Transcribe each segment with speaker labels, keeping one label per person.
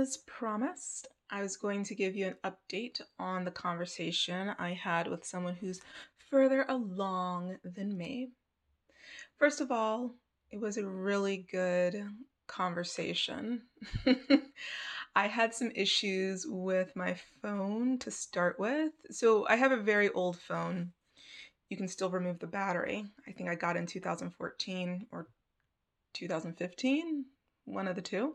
Speaker 1: As promised, I was going to give you an update on the conversation I had with someone who's further along than me. First of all, it was a really good conversation. I had some issues with my phone to start with. So I have a very old phone. You can still remove the battery. I think I got in 2014 or 2015, one of the two.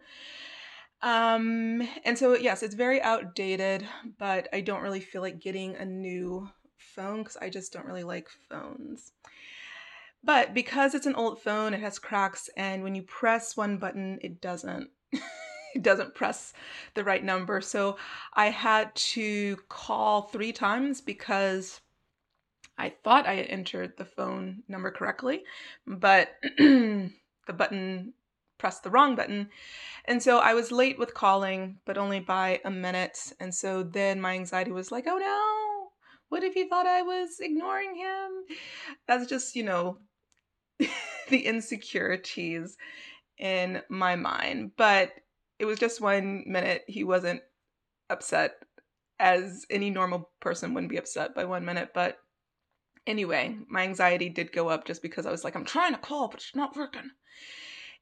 Speaker 1: Um, and so, yes, it's very outdated, but I don't really feel like getting a new phone because I just don't really like phones. But because it's an old phone, it has cracks, and when you press one button, it doesn't. it doesn't press the right number. So I had to call three times because I thought I had entered the phone number correctly, but the button pressed the wrong button. And so I was late with calling, but only by a minute. And so then my anxiety was like, oh no, what if he thought I was ignoring him? That's just, you know, the insecurities in my mind. But it was just one minute. He wasn't upset as any normal person wouldn't be upset by one minute. But anyway, my anxiety did go up just because I was like, I'm trying to call, but it's not working.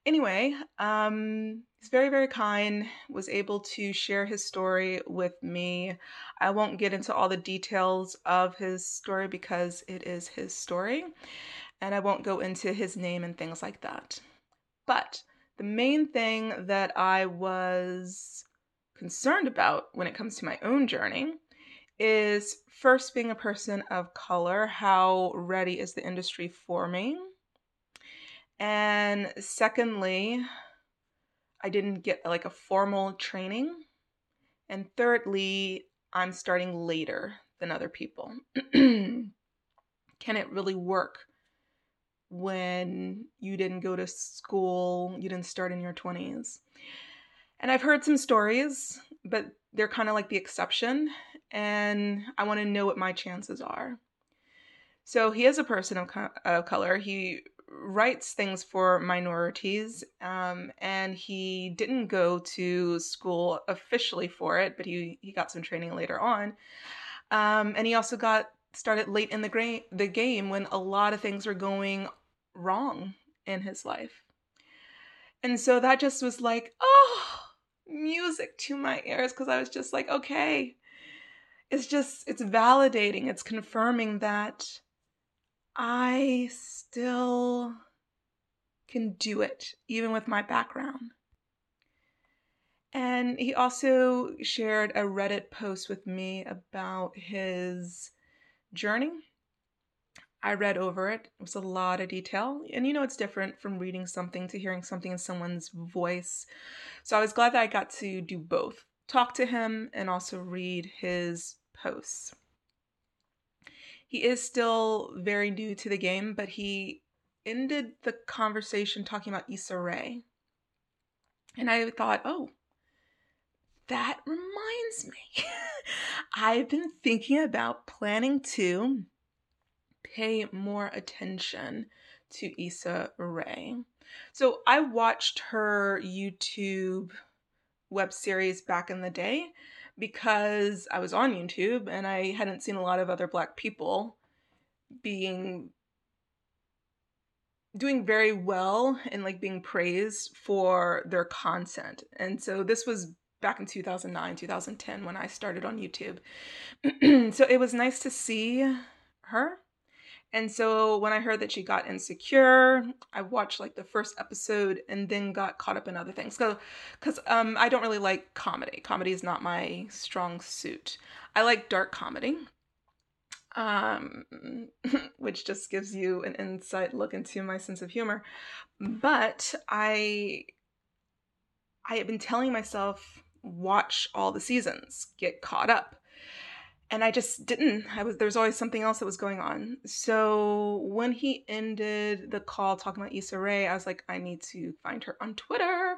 Speaker 1: Anyway, um, he's very, very kind, was able to share his story with me. I won't get into all the details of his story because it is his story, and I won't go into his name and things like that. But the main thing that I was concerned about when it comes to my own journey is first being a person of color, how ready is the industry for me? And secondly, I didn't get like a formal training. And thirdly, I'm starting later than other people. Can it really work when you didn't go to school, you didn't start in your 20s? And I've heard some stories, but they're kind of like the exception. And I want to know what my chances are. So he is a person of, co- of color. He writes things for minorities, um, and he didn't go to school officially for it, but he he got some training later on, um, and he also got started late in the gra- the game when a lot of things were going wrong in his life, and so that just was like oh music to my ears because I was just like okay, it's just it's validating, it's confirming that I still can do it, even with my background. And he also shared a Reddit post with me about his journey. I read over it. It was a lot of detail. And you know, it's different from reading something to hearing something in someone's voice. So I was glad that I got to do both talk to him and also read his posts. He is still very new to the game, but he ended the conversation talking about Issa Rae. And I thought, oh, that reminds me. I've been thinking about planning to pay more attention to Issa Rae. So I watched her YouTube web series back in the day because I was on YouTube and I hadn't seen a lot of other black people being doing very well and like being praised for their content. And so this was back in 2009, 2010 when I started on YouTube. so it was nice to see her and so when I heard that she got insecure, I watched like the first episode and then got caught up in other things. So, because um, I don't really like comedy. Comedy is not my strong suit. I like dark comedy, um, which just gives you an insight look into my sense of humor. But I, I have been telling myself watch all the seasons, get caught up and I just didn't. I was there's always something else that was going on. So when he ended the call talking about Issa Rae, I was like, I need to find her on Twitter.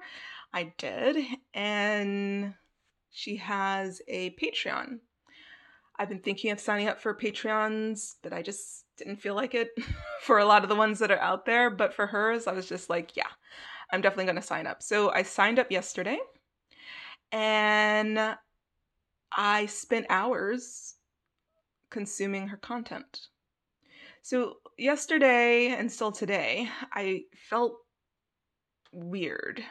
Speaker 1: I did, and she has a Patreon. I've been thinking of signing up for Patreons, but I just didn't feel like it for a lot of the ones that are out there. But for hers, I was just like, yeah, I'm definitely going to sign up. So I signed up yesterday and I spent hours consuming her content. So, yesterday and still today, I felt weird.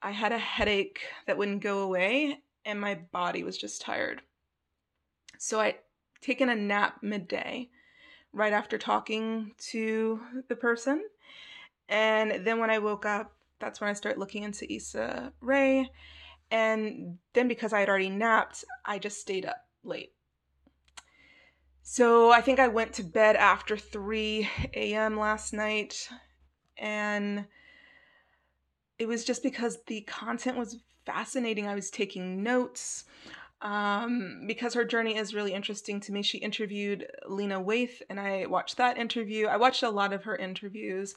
Speaker 1: I had a headache that wouldn't go away, and my body was just tired. So, I taken a nap midday right after talking to the person. And then when I woke up, that's when I started looking into Issa Rae. And then because I had already napped, I just stayed up late. So I think I went to bed after 3 a.m. last night. And it was just because the content was fascinating. I was taking notes um, because her journey is really interesting to me. She interviewed Lena Waithe, and I watched that interview. I watched a lot of her interviews,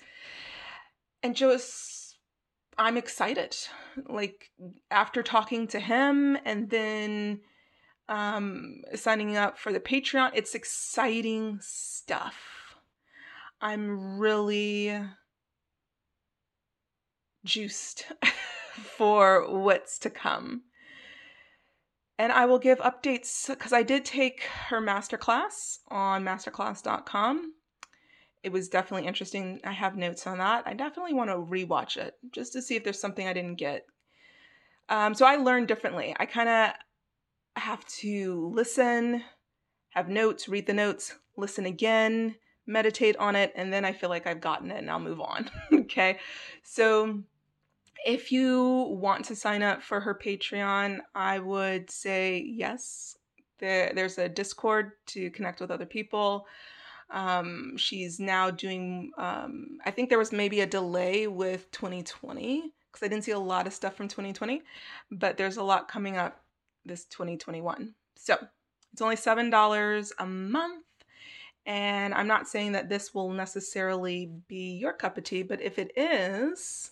Speaker 1: and just I'm excited. Like after talking to him, and then um, signing up for the Patreon, it's exciting stuff. I'm really juiced for what's to come and I will give updates because I did take her masterclass on masterclass.com. It was definitely interesting. I have notes on that. I definitely want to rewatch it just to see if there's something I didn't get. Um, so I learned differently. I kind of have to listen, have notes, read the notes, listen again, meditate on it, and then I feel like I've gotten it and I'll move on. okay. So if you want to sign up for her Patreon, I would say yes. There, there's a Discord to connect with other people. Um, she's now doing, um, I think there was maybe a delay with 2020 because I didn't see a lot of stuff from 2020, but there's a lot coming up this 2021. So it's only $7 a month. And I'm not saying that this will necessarily be your cup of tea, but if it is,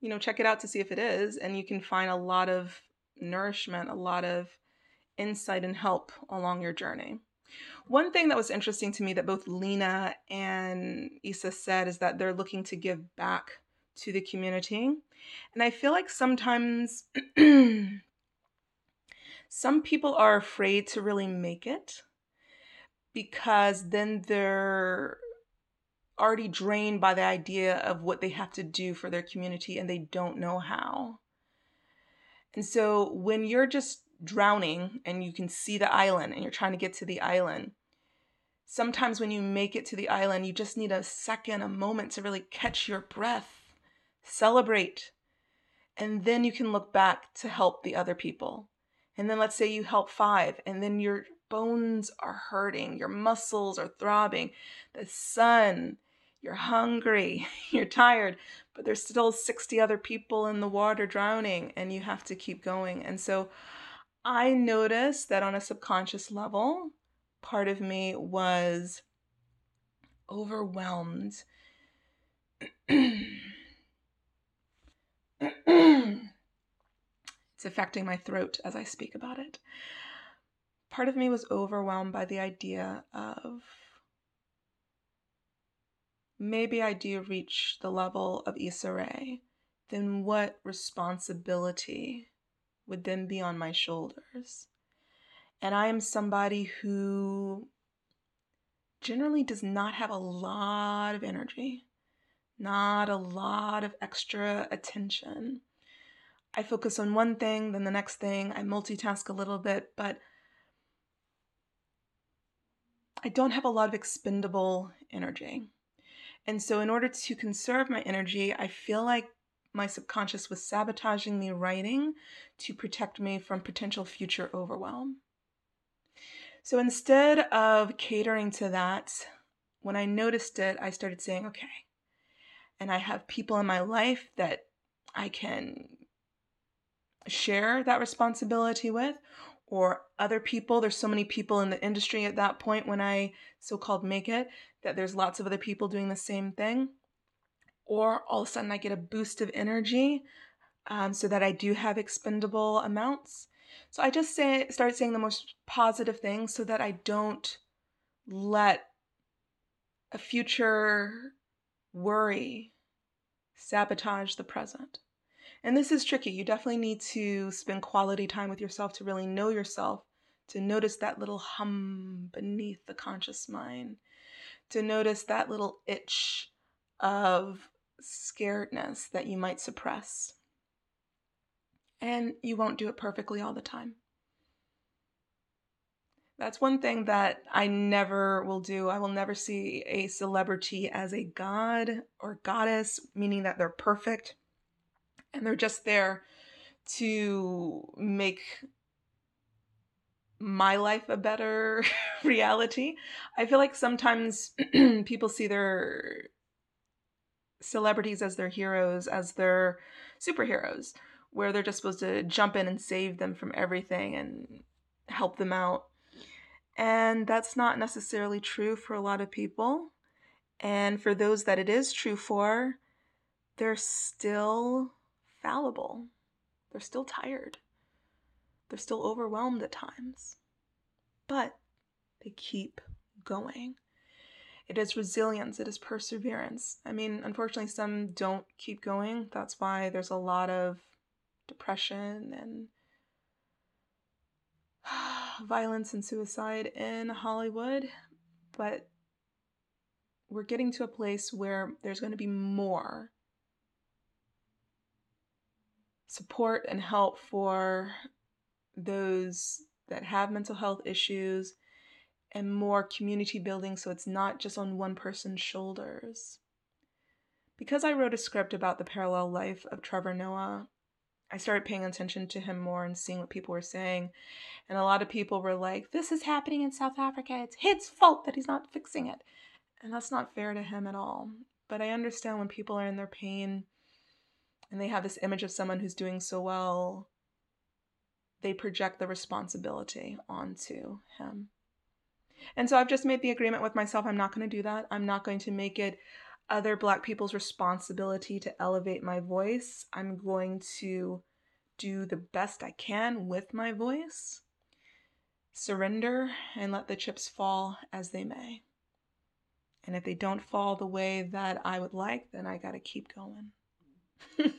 Speaker 1: you know, check it out to see if it is. And you can find a lot of nourishment, a lot of insight and help along your journey. One thing that was interesting to me that both Lena and Issa said is that they're looking to give back to the community. And I feel like sometimes some people are afraid to really make it because then they're already drained by the idea of what they have to do for their community and they don't know how. And so when you're just drowning and you can see the island and you're trying to get to the island, sometimes when you make it to the island, you just need a second, a moment to really catch your breath, celebrate, and then you can look back to help the other people. And then let's say you help five, and then your bones are hurting, your muscles are throbbing, the sun you're hungry, you're tired, but there's still 60 other people in the water drowning and you have to keep going. And so I noticed that on a subconscious level, part of me was overwhelmed. it's affecting my throat as I speak about it. Part of me was overwhelmed by the idea of maybe I do reach the level of Issa Rae, then what responsibility would then be on my shoulders? And I am somebody who generally does not have a lot of energy, not a lot of extra attention. I focus on one thing, then the next thing. I multitask a little bit, but I don't have a lot of expendable energy. And so, in order to conserve my energy, I feel like my subconscious was sabotaging me writing to protect me from potential future overwhelm. So, instead of catering to that, when I noticed it, I started saying, okay, and I have people in my life that I can share that responsibility with, or other people. There's so many people in the industry at that point when I so called make it that there's lots of other people doing the same thing. Or all of a sudden I get a boost of energy um, so that I do have expendable amounts. So I just say start saying the most positive things so that I don't let a future worry sabotage the present. And this is tricky. You definitely need to spend quality time with yourself to really know yourself, to notice that little hum beneath the conscious mind, to notice that little itch of scaredness that you might suppress. And you won't do it perfectly all the time. That's one thing that I never will do. I will never see a celebrity as a god or goddess, meaning that they're perfect and they're just there to make my life a better reality. I feel like sometimes people see their celebrities as their heroes, as their superheroes, where they're just supposed to jump in and save them from everything and help them out. And that's not necessarily true for a lot of people. And for those that it is true for, they're still fallible. They're still tired. They're still overwhelmed at times. But they keep going. It is resilience, it is perseverance. I mean, unfortunately, some don't keep going. That's why there's a lot of depression and violence and suicide in Hollywood, but we're getting to a place where there's going to be more support and help for those that have mental health issues and more community building so it's not just on one person's shoulders. Because I wrote a script about the parallel life of Trevor Noah, I started paying attention to him more and seeing what people were saying. And a lot of people were like, This is happening in South Africa. It's his fault that he's not fixing it. And that's not fair to him at all. But I understand when people are in their pain and they have this image of someone who's doing so well, they project the responsibility onto him. And so I've just made the agreement with myself I'm not going to do that. I'm not going to make it other Black people's responsibility to elevate my voice. I'm going to do the best I can with my voice, surrender, and let the chips fall as they may. And if they don't fall the way that I would like, then I got to keep going.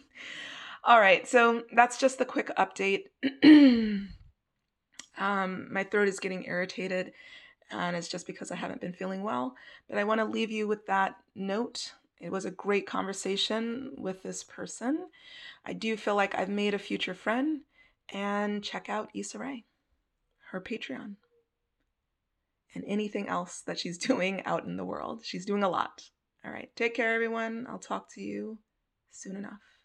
Speaker 1: All right, so that's just the quick update. um, my throat is getting irritated and it's just because I haven't been feeling well. But I want to leave you with that note. It was a great conversation with this person. I do feel like I've made a future friend. And check out Issa Rae, her Patreon, and anything else that she's doing out in the world. She's doing a lot. All right, take care, everyone. I'll talk to you soon enough.